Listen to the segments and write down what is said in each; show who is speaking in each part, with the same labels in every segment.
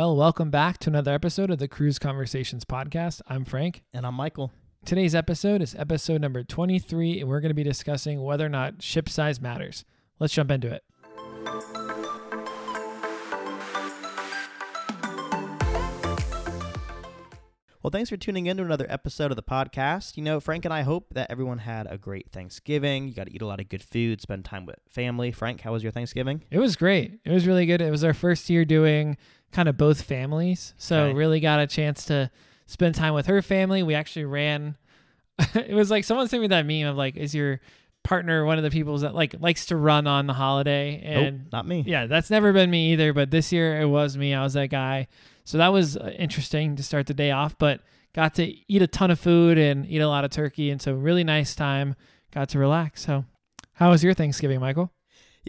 Speaker 1: Well, welcome back to another episode of the Cruise Conversations podcast. I'm Frank.
Speaker 2: And I'm Michael.
Speaker 1: Today's episode is episode number 23, and we're going to be discussing whether or not ship size matters. Let's jump into it.
Speaker 2: Well, thanks for tuning in to another episode of the podcast. You know, Frank and I hope that everyone had a great Thanksgiving. You got to eat a lot of good food, spend time with family. Frank, how was your Thanksgiving?
Speaker 1: It was great. It was really good. It was our first year doing kind of both families. So,
Speaker 2: Okay.
Speaker 1: really got a chance to spend time with her family. We actually ran, it was like someone sent me that meme of like, is your partner one of the people that like likes to run on the holiday? And
Speaker 2: nope, not me.
Speaker 1: Yeah, that's never been me either. But this year it was me. I was that guy. So that was uh, interesting to start the day off. But got to eat a ton of food and eat a lot of turkey, and so really nice time. Got to relax. So, how was your Thanksgiving, Michael?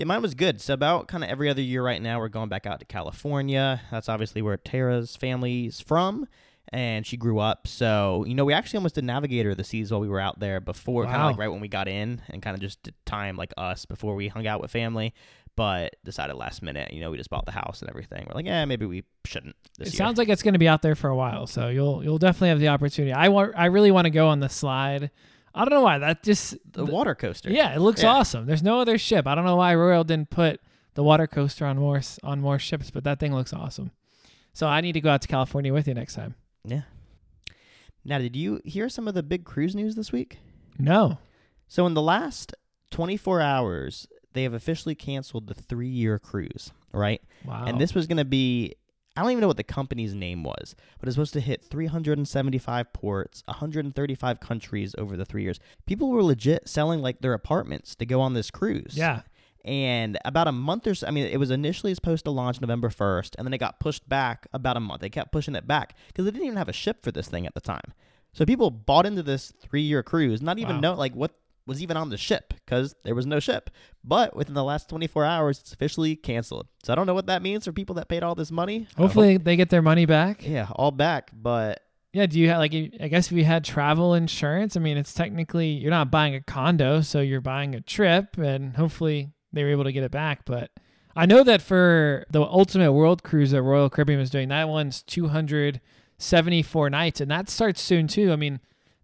Speaker 2: Yeah, mine was good. So about kind of every other year right now, we're going back out to California. That's obviously where Tara's family's from, and she grew up. So you know, we actually almost did Navigator of the Seas while we were out there before, kind of like right when we got in, and kind of just time like us before we hung out with family. But decided last minute, you know, we just bought the house and everything. We're like, yeah, maybe we shouldn't this
Speaker 1: It
Speaker 2: year.
Speaker 1: sounds like it's going to be out there for a while, so you'll you'll definitely have the opportunity. I want I really want to go on the slide. I don't know why that just
Speaker 2: the water coaster.
Speaker 1: yeah, it looks
Speaker 2: Yeah.
Speaker 1: awesome. There's no other ship. I don't know why Royal didn't put the water coaster on more on more ships, but that thing looks awesome. So I need to go out to California with you next time.
Speaker 2: Yeah. Now, did you hear some of the big cruise news this week?
Speaker 1: No.
Speaker 2: So, in the last 24 hours, they have officially canceled the three year cruise, right?
Speaker 1: Wow.
Speaker 2: And this was going to be, I don't even know what the company's name was, but it's supposed to hit 375 ports, 135 countries over the three years. People were legit selling like their apartments to go on this cruise.
Speaker 1: Yeah.
Speaker 2: And about a month or so, I mean, it was initially supposed to launch November 1st, and then it got pushed back about a month. They kept pushing it back because they didn't even have a ship for this thing at the time. So people bought into this three year cruise, not even
Speaker 1: Wow.
Speaker 2: know like what was even on the ship because there was no ship. But within the last 24 hours, it's officially canceled. So I don't know what that means for people that paid all this money.
Speaker 1: Hopefully they get their money back.
Speaker 2: yeah, all back. But
Speaker 1: Yeah. Do you have like? I guess if you had travel insurance, I mean, it's technically you're not buying a condo, so you're buying a trip, and hopefully they were able to get it back. But I know that for the Ultimate World Cruise that Royal Caribbean was doing, that one's 274 nights, and that starts soon too. I mean,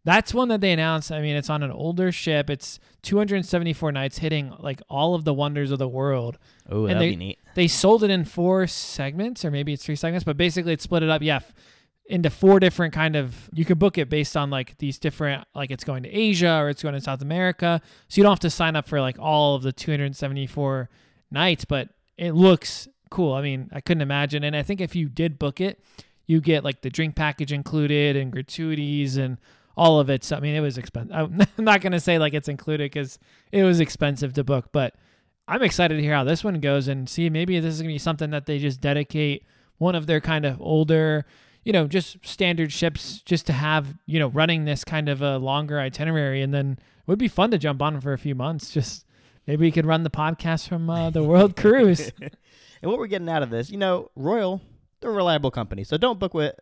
Speaker 1: that's one that they announced. I mean, it's on an older ship. It's 274 nights, hitting like all of the wonders of the world.
Speaker 2: oh,
Speaker 1: And
Speaker 2: that'd
Speaker 1: they-
Speaker 2: be neat.
Speaker 1: they sold it in four segments or maybe it's three segments but basically it's split it up yeah into four different kind of you can book it based on like these different like it's going to asia or it's going to south america so you don't have to sign up for like all of the 274 nights but it looks cool i mean i couldn't imagine and i think if you did book it you get like the drink package included and gratuities and all of it so i mean it was expensive i'm not going to say like it's included because it was expensive to book but I'm excited to hear how this one goes and see maybe this is going to be something that they just dedicate one of their kind of older, you know, just standard ships just to have, you know, running this kind of a longer itinerary. And then it would be fun to jump on for a few months. Just maybe we could run the podcast from uh, the World Cruise.
Speaker 2: and what we're getting out of this, you know, Royal, they're a reliable company, so don't book with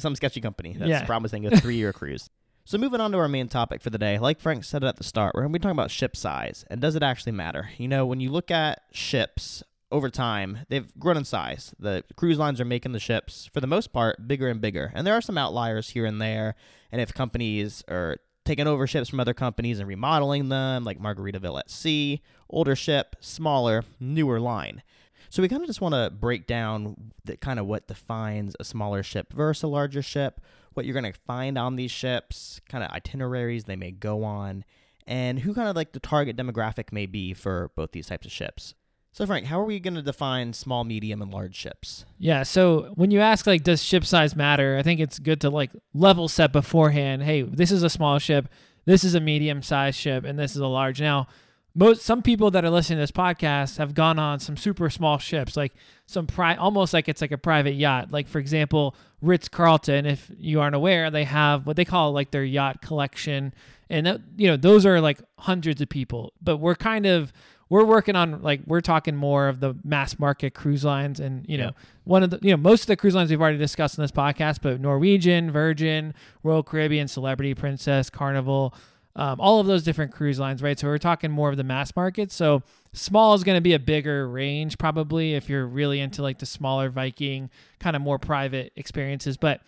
Speaker 2: some sketchy company that's
Speaker 1: Yeah.
Speaker 2: promising a three-year cruise. So moving on to our main topic for the day, like Frank said at the start, we're going to be talking about ship size and does it actually matter? You know, when you look at ships over time, they've grown in size. The cruise lines are making the ships, for the most part, bigger and bigger, and there are some outliers here and there. And if companies are taking over ships from other companies and remodeling them, like Margaritaville at Sea, older ship, smaller, newer line. So we kind of just want to break down the kind of what defines a smaller ship versus a larger ship, what you're going to find on these ships, kind of itineraries they may go on, and who kind of like the target demographic may be for both these types of ships. So Frank, how are we going to define small, medium, and large ships?
Speaker 1: Yeah. So when you ask like, does ship size matter? I think it's good to like level set beforehand. Hey, this is a small ship. This is a medium sized ship, and this is a large. Now, most some people that are listening to this podcast have gone on some super small ships, like some pri- almost like it's like a private yacht. Like for example, Ritz Carlton. If you aren't aware, they have what they call like their yacht collection, and that, you know those are like hundreds of people. But we're kind of we're working on like we're talking more of the mass market cruise lines and you know
Speaker 2: Yeah.
Speaker 1: one of the you know most of the cruise lines we've already discussed in this podcast but norwegian virgin royal caribbean celebrity princess carnival um, all of those different cruise lines, right? So we're talking more of the mass market. So small is going to be a bigger range probably if you're really into like the smaller Viking kind of more private experiences. But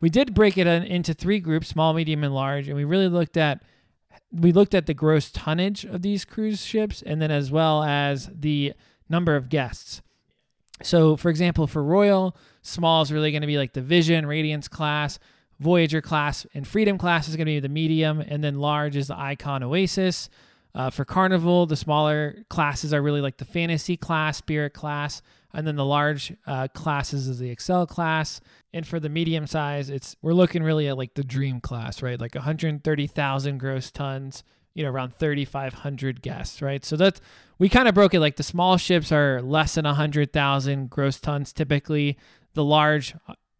Speaker 1: we did break it into three groups: small, medium, and large, and we really looked at we looked at the gross tonnage of these cruise ships, and then as well as the number of guests. So, for example, for Royal, small is really going to be like the Vision, Radiance class. Voyager class and Freedom class is going to be the medium, and then large is the Icon Oasis. Uh, for Carnival, the smaller classes are really like the Fantasy class, Spirit class, and then the large uh, classes is the Excel class. And for the medium size, it's we're looking really at like the Dream class, right? Like 130,000 gross tons, you know, around 3,500 guests, right? So that's we kind of broke it like the small ships are less than 100,000 gross tons typically. The large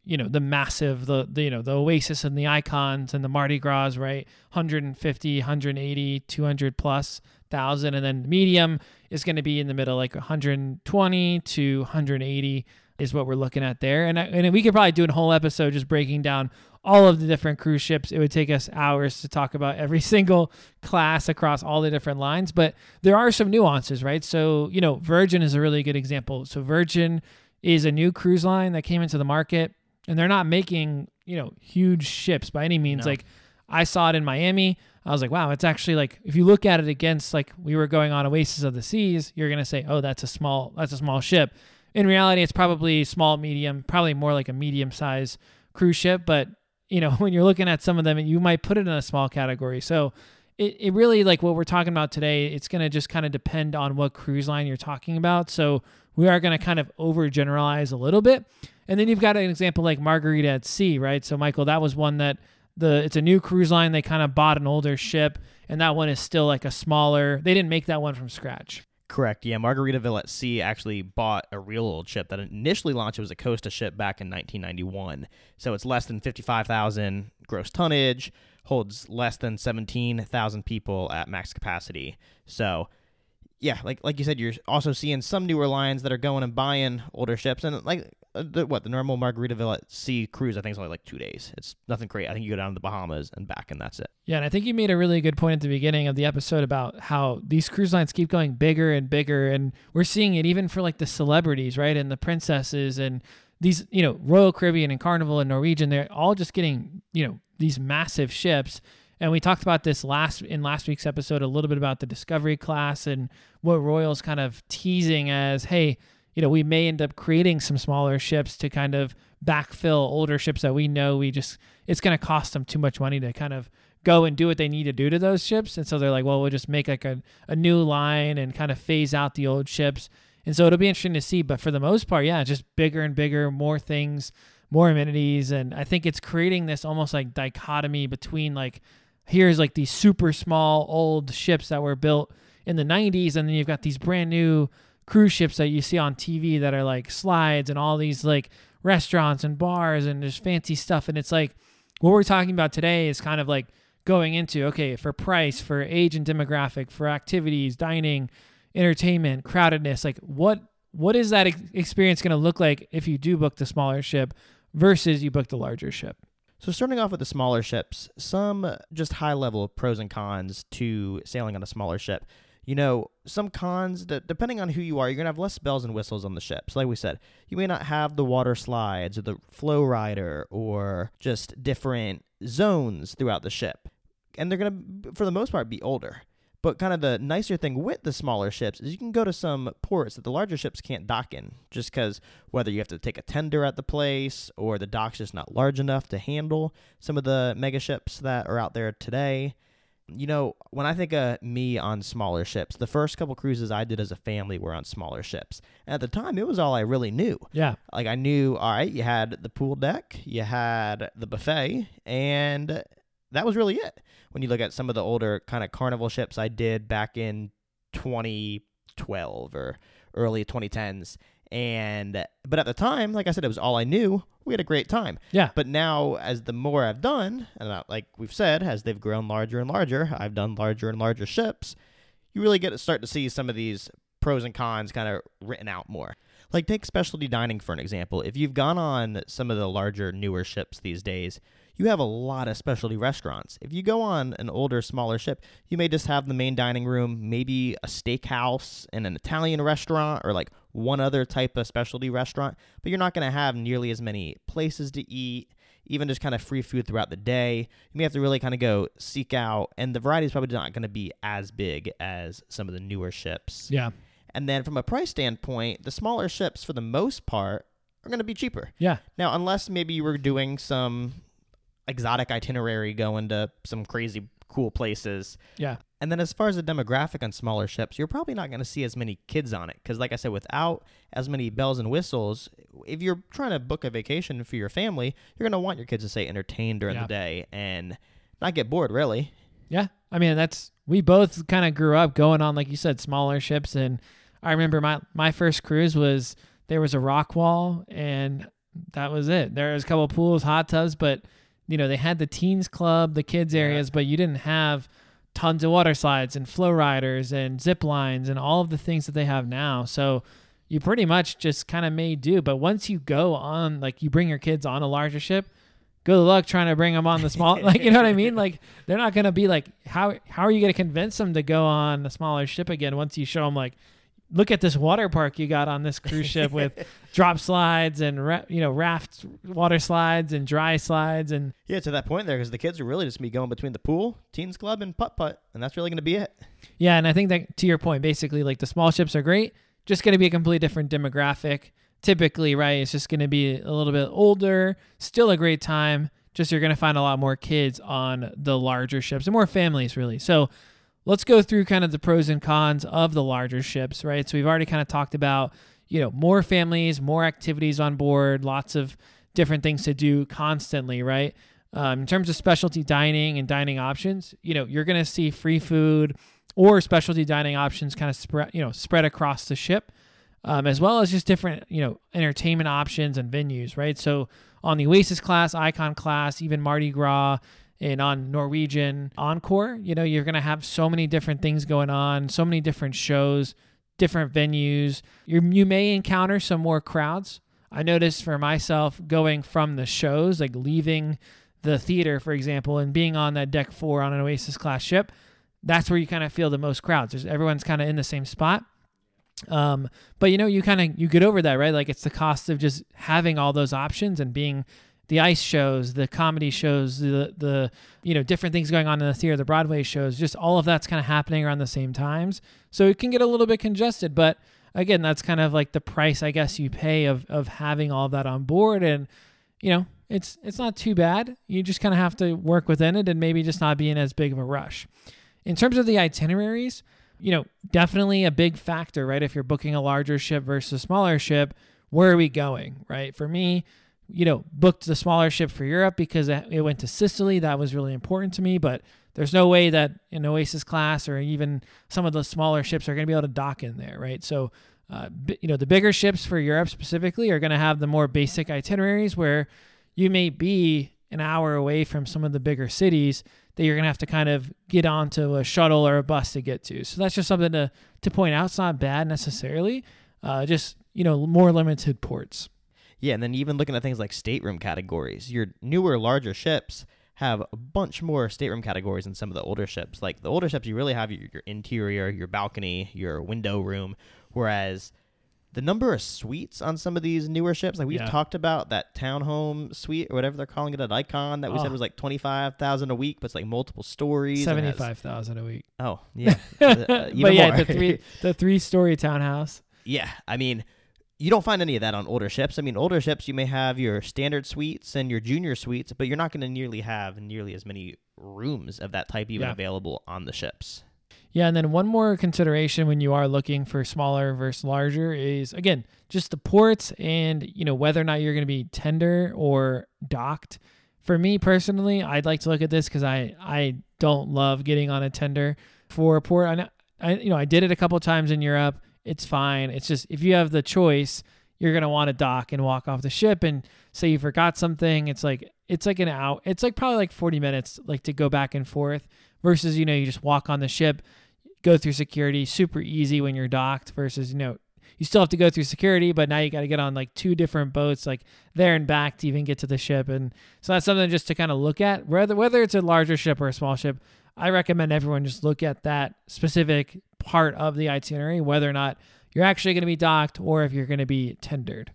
Speaker 1: you know the massive the, the you know the oasis and the icons and the mardi gras right? 150 180 200 plus thousand. And then medium is going to be in the middle like 120 to 180 is what we're looking at there. And, I, and we could probably do a whole episode just breaking down all of the different cruise ships. It would take us hours to talk about every single class across all the different lines but there are some nuances right? So you know virgin is a really good example. So virgin is a new cruise line that came into the market and they're not making you know huge ships by any means. No. Like I saw it in Miami. I was like, wow, it's actually like if you look at it against like we were going on Oasis of the Seas, you're gonna say, oh, that's a small that's a small ship. In reality, it's probably small, medium, probably more like a medium size cruise ship. But you know, when you're looking at some of them, you might put it in a small category. So it, it really like what we're talking about today, it's gonna just kind of depend on what cruise line you're talking about. So we are gonna kind of overgeneralize a little bit. And then you've got an example like Margarita at Sea, right? So Michael, that was one that the it's a new cruise line. They kind of bought an older ship, and that one is still like a smaller. They didn't make that one from scratch.
Speaker 2: Correct. Yeah, Margaritaville at Sea actually bought a real old ship that initially launched. It was a Costa ship back in 1991. So it's less than 55,000 gross tonnage, holds less than 17,000 people at max capacity. So yeah, like like you said, you're also seeing some newer lines that are going and buying older ships, and like uh, the, what the normal Margaritaville at Sea cruise, I think is only like two days. It's nothing great. I think you go down to the Bahamas and back, and that's it.
Speaker 1: Yeah, and I think you made a really good point at the beginning of the episode about how these cruise lines keep going bigger and bigger, and we're seeing it even for like the celebrities, right, and the princesses, and these, you know, Royal Caribbean and Carnival and Norwegian. They're all just getting, you know, these massive ships and we talked about this last in last week's episode a little bit about the discovery class and what Royal's kind of teasing as, hey, you know, we may end up creating some smaller ships to kind of backfill older ships that we know we just it's going to cost them too much money to kind of go and do what they need to do to those ships. And so they're like, well, we'll just make like a, a new line and kind of phase out the old ships. And so it'll be interesting to see. But for the most part, yeah, just bigger and bigger, more things, more amenities. And I think it's creating this almost like dichotomy between like here's like these super small old ships that were built in the 90s and then you've got these brand new cruise ships that you see on TV that are like slides and all these like restaurants and bars and just fancy stuff and it's like what we're talking about today is kind of like going into okay for price for age and demographic for activities dining entertainment crowdedness like what what is that experience going to look like if you do book the smaller ship versus you book the larger ship
Speaker 2: so, starting off with the smaller ships, some just high level pros and cons to sailing on a smaller ship. You know, some cons that depending on who you are, you're gonna have less bells and whistles on the ships. Like we said, you may not have the water slides or the flow rider or just different zones throughout the ship. And they're gonna, for the most part, be older. But kind of the nicer thing with the smaller ships is you can go to some ports that the larger ships can't dock in, just because whether you have to take a tender at the place or the dock's just not large enough to handle some of the mega ships that are out there today. You know, when I think of me on smaller ships, the first couple cruises I did as a family were on smaller ships. And at the time, it was all I really knew.
Speaker 1: Yeah.
Speaker 2: Like I knew, all right, you had the pool deck, you had the buffet, and that was really it. When you look at some of the older kind of carnival ships I did back in 2012 or early 2010s, and but at the time, like I said, it was all I knew. We had a great time.
Speaker 1: Yeah.
Speaker 2: But now, as the more I've done, and uh, like we've said, as they've grown larger and larger, I've done larger and larger ships. You really get to start to see some of these pros and cons kind of written out more. Like take specialty dining for an example. If you've gone on some of the larger, newer ships these days, you have a lot of specialty restaurants. If you go on an older, smaller ship, you may just have the main dining room, maybe a steakhouse and an Italian restaurant or like one other type of specialty restaurant, but you're not going to have nearly as many places to eat, even just kind of free food throughout the day. You may have to really kind of go seek out, and the variety is probably not going to be as big as some of the newer ships.
Speaker 1: Yeah.
Speaker 2: And then from a price standpoint, the smaller ships, for the most part, are going to be cheaper.
Speaker 1: Yeah.
Speaker 2: Now, unless maybe you were doing some exotic itinerary going to some crazy cool places.
Speaker 1: Yeah.
Speaker 2: And then as far as the demographic on smaller ships, you're probably not going to see as many kids on it because, like I said, without as many bells and whistles, if you're trying to book a vacation for your family, you're going to want your kids to stay entertained during
Speaker 1: Yeah.
Speaker 2: the day and not get bored, really.
Speaker 1: Yeah. I mean, that's we both kind of grew up going on, like you said, smaller ships. And I remember my, my first cruise was there was a rock wall and that was it. There was a couple pools, hot tubs, but you know, they had the teens club, the kids
Speaker 2: Yeah.
Speaker 1: areas, but you didn't have tons of water slides and flow riders and zip lines and all of the things that they have now. So you pretty much just kind of made do. But once you go on, like you bring your kids on a larger ship, good luck trying to bring them on the small, like, you know what I mean? Like they're not going to be like, how, how are you going to convince them to go on a smaller ship again once you show them like, look at this water park you got on this cruise ship with drop slides and ra- you know raft water slides and dry slides and
Speaker 2: Yeah, to that point there, because the kids are really just be going between the pool, teens club, and putt putt, and that's really going to be it.
Speaker 1: yeah and i think that to your point basically like the small ships are great just going to be a completely different demographic typically right it's just going to be a little bit older still a great time just you're going to find a lot more kids on the larger ships and more families really so let's go through kind of the pros and cons of the larger ships right? So we've already kind of talked about you know more families more activities on board lots of different things to do constantly right? Um, in terms of specialty dining and dining options you know you're going to see free food or specialty dining options kind of spread you know spread across the ship um, as well as just different you know entertainment options and venues right? So on the oasis class icon class even mardi gras and on norwegian encore you know you're going to have so many different things going on so many different shows different venues you you may encounter some more crowds i noticed for myself going from the shows like leaving the theater for example and being on that deck four on an oasis class ship that's where you kind of feel the most crowds. There's, everyone's kind of in the same spot. Um, but you know, you kind of you get over that, right? Like it's the cost of just having all those options and being the ice shows, the comedy shows, the the you know different things going on in the theater, the Broadway shows, just all of that's kind of happening around the same times. So it can get a little bit congested, but again, that's kind of like the price I guess you pay of of having all that on board and you know, it's it's not too bad. You just kind of have to work within it and maybe just not be in as big of a rush. In terms of the itineraries, you know, definitely a big factor, right? If you're booking a larger ship versus a smaller ship, where are we going, right? For me, you know, booked the smaller ship for Europe because it went to Sicily. That was really important to me, but there's no way that an Oasis class or even some of the smaller ships are going to be able to dock in there, right? So, uh, you know, the bigger ships for Europe specifically are going to have the more basic itineraries where you may be an hour away from some of the bigger cities that you're going to have to kind of get onto a shuttle or a bus to get to. So that's just something to, to point out. It's not bad necessarily, uh, just, you know, more limited ports.
Speaker 2: Yeah, and then even looking at things like stateroom categories, your newer, larger ships have a bunch more stateroom categories than some of the older ships. Like the older ships, you really have your, your interior, your balcony, your window room, whereas the number of suites on some of these newer ships, like we've
Speaker 1: Yeah.
Speaker 2: talked about that townhome suite or whatever they're calling it at Icon, that we
Speaker 1: Oh.
Speaker 2: said was like twenty five thousand a week, but it's like multiple stories. and it
Speaker 1: 75,000 a week.
Speaker 2: Oh yeah, Uh, even
Speaker 1: but yeah, the three, the three story townhouse.
Speaker 2: Yeah, I mean, you don't find any of that on older ships. I mean, older ships you may have your standard suites and your junior suites, but you're not going to nearly have nearly as many rooms of that type even
Speaker 1: Yeah.
Speaker 2: available on the ships.
Speaker 1: Yeah, and then one more consideration when you are looking for smaller versus larger is again just the ports and you know whether or not you're going to be tender or docked. For me personally, I'd like to look at this because I I don't love getting on a tender for a port. I, I you know I did it a couple times in Europe. It's fine. It's just if you have the choice, you're gonna want to dock and walk off the ship. And say you forgot something, it's like it's like an out. It's like probably like 40 minutes like to go back and forth versus you know you just walk on the ship go through security super easy when you're docked versus you know you still have to go through security, but now you got to get on like two different boats, like there and back to even get to the ship. And so that's something just to kind of look at whether whether it's a larger ship or a small ship. I recommend everyone just look at that specific part of the itinerary, whether or not you're actually going to be docked or if you're going to be tendered.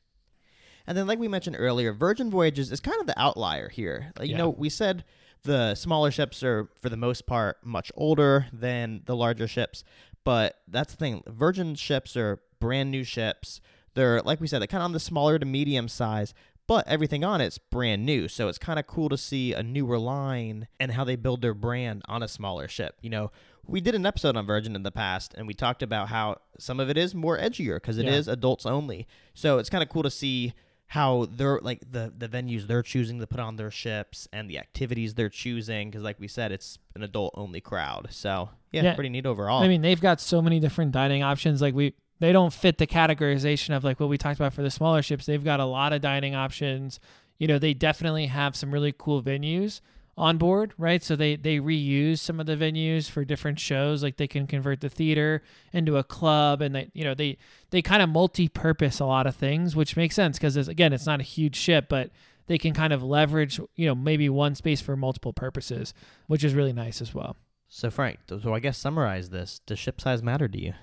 Speaker 2: And then, like we mentioned earlier, Virgin Voyages is kind of the outlier here. Like, You
Speaker 1: Yeah.
Speaker 2: know, we said the smaller ships are, for the most part, much older than the larger ships. But that's the thing. Virgin ships are brand new ships. They're, like we said, they're kind of on the smaller to medium size, but everything on it's brand new. So it's kind of cool to see a newer line and how they build their brand on a smaller ship. You know, we did an episode on Virgin in the past, and we talked about how some of it is more edgier because it is
Speaker 1: Yeah.
Speaker 2: adults only. So it's kind of cool to see how they're like the the venues they're choosing to put on their ships and the activities they're choosing because like we said it's an adult only crowd so yeah,
Speaker 1: Yeah.
Speaker 2: pretty neat overall
Speaker 1: I mean, they've got so many different dining options. Like we, they don't fit the categorization of like what we talked about for the smaller ships. They've got a lot of dining options. You know, they definitely have some really cool venues on board, right? So they they reuse some of the venues for different shows. Like they can convert the theater into a club, and they you know they they kind of multi-purpose a lot of things, which makes sense because again, it's not a huge ship, but they can kind of leverage you know maybe one space for multiple purposes, which is really nice as well.
Speaker 2: so frank so i guess summarize this does ship size matter to you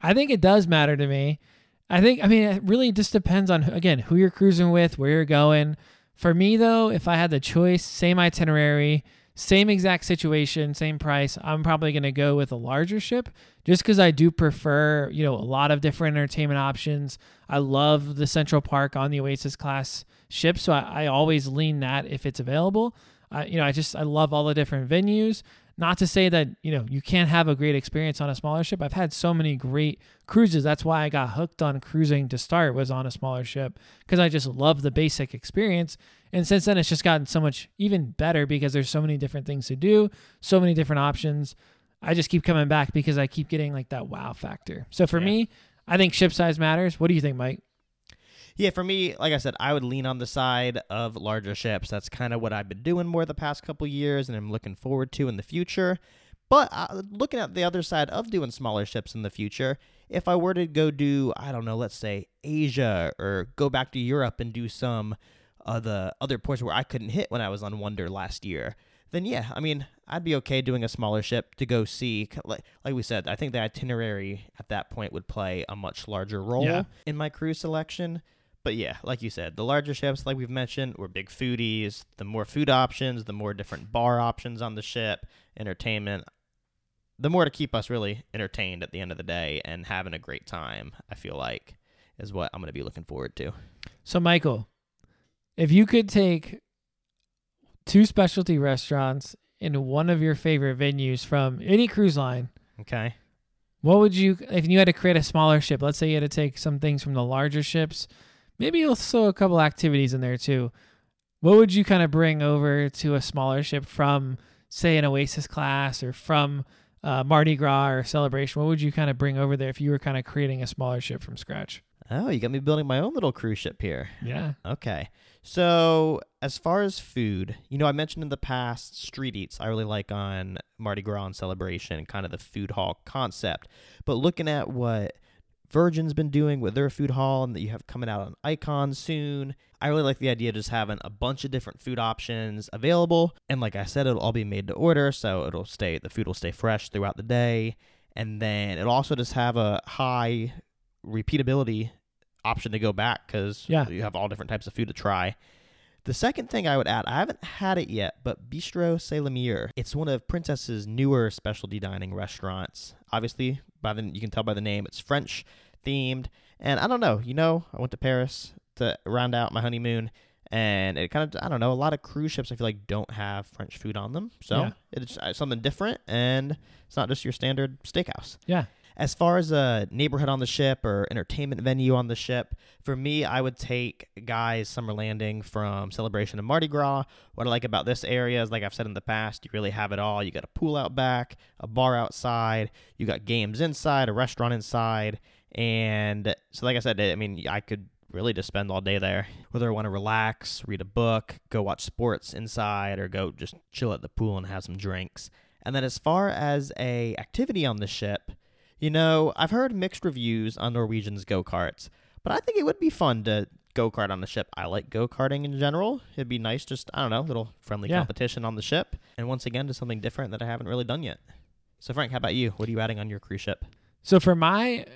Speaker 1: I think it does matter to me. I think, I mean, it really just depends on, again, who you're cruising with, where you're going. For me, though, if I had the choice, same itinerary, same exact situation, same price, I'm probably going to go with a larger ship just because I do prefer, you know, a lot of different entertainment options. I love the Central Park on the Oasis class ship, so I, I always lean that if it's available. You know, I just, I love all the different venues. Not to say that, you know, you can't have a great experience on a smaller ship. I've had so many great cruises. That's why I got hooked on cruising to start was on a smaller ship because I just love the basic experience. And since then it's just gotten so much even better because there's so many different things to do, so many different options. I just keep coming back because I keep getting like that wow factor. So for
Speaker 2: Yeah.
Speaker 1: me, I think ship size matters. What do you think, Mike?
Speaker 2: Yeah for me like i said i would lean on the side of larger ships. That's kind of what i've been doing more the past couple years and i'm looking forward to in the future. But uh, looking at the other side of doing smaller ships in the future if i were to go do i don't know let's say asia or go back to europe and do some of the other ports where i couldn't hit when i was on wonder last year then yeah i mean i'd be okay doing a smaller ship to go see like, like we said i think the itinerary at that point would play a much larger role
Speaker 1: Yeah.
Speaker 2: in my cruise selection but yeah, like you said, the larger ships, like we've mentioned, we're big foodies. The more food options, the more different bar options on the ship, entertainment, the more to keep us really entertained at the end of the day and having a great time, I feel like, is what I'm going to be looking forward to.
Speaker 1: So, Michael, if you could take two specialty restaurants in one of your favorite venues from any cruise line,
Speaker 2: Okay.
Speaker 1: what would you, if you had to create a smaller ship, let's say you had to take some things from the larger ships, maybe also a couple activities in there too. What would you kind of bring over to a smaller ship from, say, an Oasis class or from uh, Mardi Gras or Celebration? What would you kind of bring over there if you were kind of creating a smaller ship from scratch?
Speaker 2: Oh, you got me building my own little cruise ship here.
Speaker 1: Yeah.
Speaker 2: Okay. So, as far as food, you know, I mentioned in the past street eats I really like on Mardi Gras and Celebration, kind of the food hall concept. But looking at what Virgin's been doing with their food hall and that you have coming out on Icon soon, I really like the idea of just having a bunch of different food options available. And like I said, it'll all be made to order, so it'll stay, the food will stay fresh throughout the day. And then it'll also just have a high repeatability option to go back because
Speaker 1: Yeah.
Speaker 2: you have all different types of food to try. The second thing I would add, I haven't had it yet, but Bistro Sur La Mer. It's one of Princess's newer specialty dining restaurants. Obviously, by the you can tell by the name, it's French themed. And I don't know, you know, I went to Paris to round out my honeymoon, and it kind of I don't know, a lot of cruise ships I feel like don't have French food on them, so
Speaker 1: Yeah.
Speaker 2: it's uh, something different, and it's not just your standard steakhouse.
Speaker 1: Yeah.
Speaker 2: As far as a neighborhood on the ship or entertainment venue on the ship, for me, I would take Guy's Summer Landing from Celebration and Mardi Gras. What I like about this area is, like I've said in the past, you really have it all. You got a pool out back, a bar outside, you got games inside, a restaurant inside. And so, like I said, I mean, I could really just spend all day there. Whether I want to relax, read a book, go watch sports inside, or go just chill at the pool and have some drinks. And then as far as a activity on the ship, You know, I've heard mixed reviews on Norwegian's go karts, but I think it would be fun to go kart on the ship. I like go karting in general. It'd be nice, just I don't know, a little friendly
Speaker 1: Yeah.
Speaker 2: competition on the ship, and once again, just something different that I haven't really done yet. So, Frank, how about you? What are you adding on your cruise ship?
Speaker 1: So for my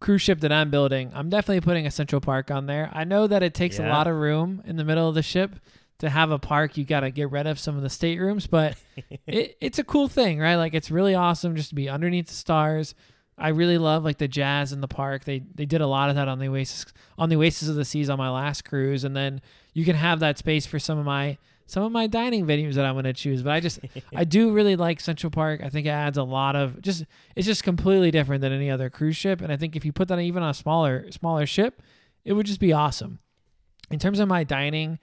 Speaker 1: cruise ship that I'm building, I'm definitely putting a Central Park on there. I know that it takes a lot of room in the middle of the ship to have a park. You got to get rid of some of the staterooms, but it, it's a cool thing, right? Like it's really awesome just to be underneath the stars. I really love like the jazz in the park. They they did a lot of that on the Oasis on the Oasis of the Seas on my last cruise, and then you can have that space for some of my some of my dining venues that I'm going to choose. But I just I do really like Central Park. I think it adds a lot of just it's just completely different than any other cruise ship, and I think if you put that even on a smaller smaller ship, it would just be awesome. In terms of my dining,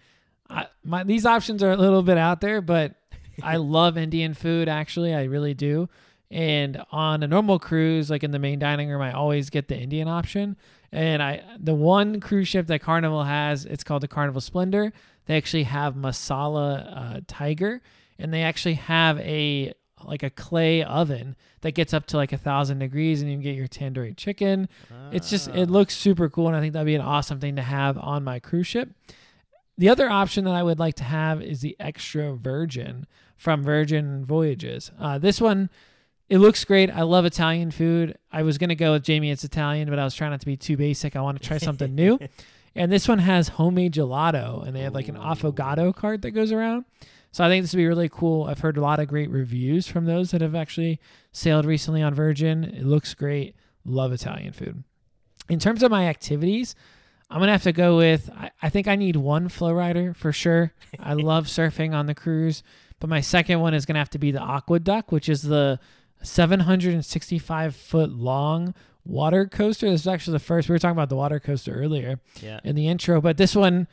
Speaker 1: I, my these options are a little bit out there, but I love Indian food. Actually, I really do. And on a normal cruise, like in the main dining room, I always get the Indian option. And I, the one cruise ship that Carnival has, it's called the Carnival Splendor. They actually have masala uh, tiger, and they actually have a like a clay oven that gets up to like a thousand degrees, and you can get your tandoori chicken. It's just it looks super cool, and I think that'd be an awesome thing to have on my cruise ship. The other option that I would like to have is the extra virgin from Virgin Voyages. Uh, this one, it looks great. I love Italian food. I was gonna go with Jamie. It's Italian, but I was trying not to be too basic. I want to try something new. And this one has homemade gelato, and they have like an affogato cart that goes around. So I think this would be really cool. I've heard a lot of great reviews from those that have actually sailed recently on Virgin. It looks great. Love Italian food. In terms of my activities, I'm gonna have to go with. I, I think I need one flow rider for sure. I love surfing on the cruise, but my second one is gonna have to be the Aqua Duck, which is the 765 foot long water coaster. This is actually the first. We were talking about the water coaster earlier
Speaker 2: yeah.
Speaker 1: in the intro, but this one,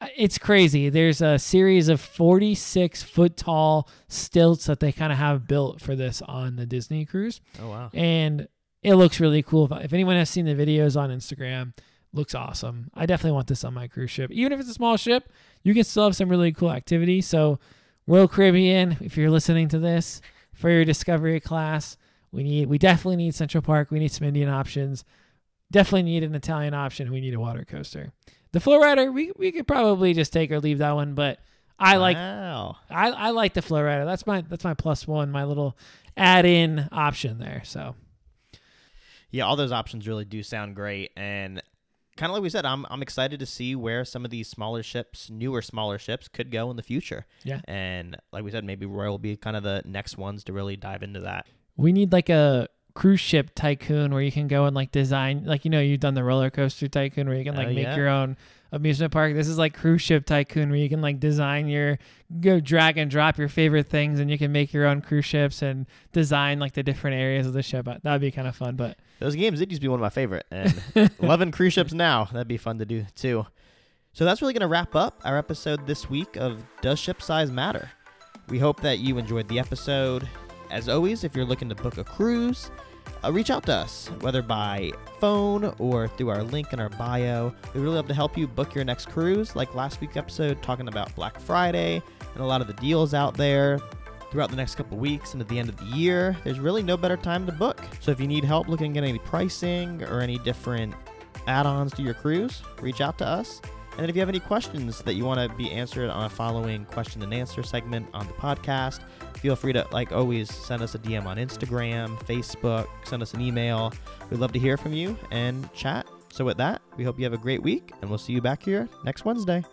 Speaker 1: uh, it's crazy. There's a series of 46 foot tall stilts that they kind of have built for this on the Disney cruise,
Speaker 2: Oh wow.
Speaker 1: and it looks really cool. If, if anyone has seen the videos on Instagram, looks awesome. I definitely want this on my cruise ship. Even if it's a small ship, you can still have some really cool activities. So, Royal Caribbean, if you're listening to this for your Discovery class, we need we definitely need Central Park. We need some Indian options. Definitely need an Italian option. We need a water coaster. The flow rider, we we could probably just take or leave that one, but I like
Speaker 2: Wow.
Speaker 1: I, I like the flow rider. That's my that's my plus one, my little add in option there. So
Speaker 2: Yeah, all those options really do sound great, and kind of like we said, I'm I'm excited to see where some of these smaller ships, newer smaller ships, could go in the future.
Speaker 1: Yeah.
Speaker 2: and like we said, maybe Royal will be kind of the next ones to really dive into that.
Speaker 1: we need like a cruise ship tycoon where you can go and like design like you know you've done the roller coaster tycoon where you can like
Speaker 2: Oh,
Speaker 1: make
Speaker 2: yeah.
Speaker 1: your own amusement park this is like cruise ship tycoon where you can like design your go drag and drop your favorite things and you can make your own cruise ships and design like the different areas of the ship that would be kind of fun but
Speaker 2: Those games did used to be one of my favorite, and loving cruise ships now. That'd be fun to do too. So that's really going to wrap up our episode this week of Does Ship Size Matter? We hope that you enjoyed the episode. As always, if you're looking to book a cruise, uh, reach out to us, whether by phone or through our link in our bio. We really love to help you book your next cruise, like last week's episode talking about Black Friday and a lot of the deals out there throughout the next couple weeks and at the end of the year. There's really no better time to book. So if you need help looking at any pricing or any different add-ons to your cruise, reach out to us. And if you have any questions that you want to be answered on a following question and answer segment on the podcast, feel free to, like always, send us a DM on Instagram, Facebook, send us an email. We'd love to hear from you and chat. So with that, we hope you have a great week, and we'll see you back here next Wednesday.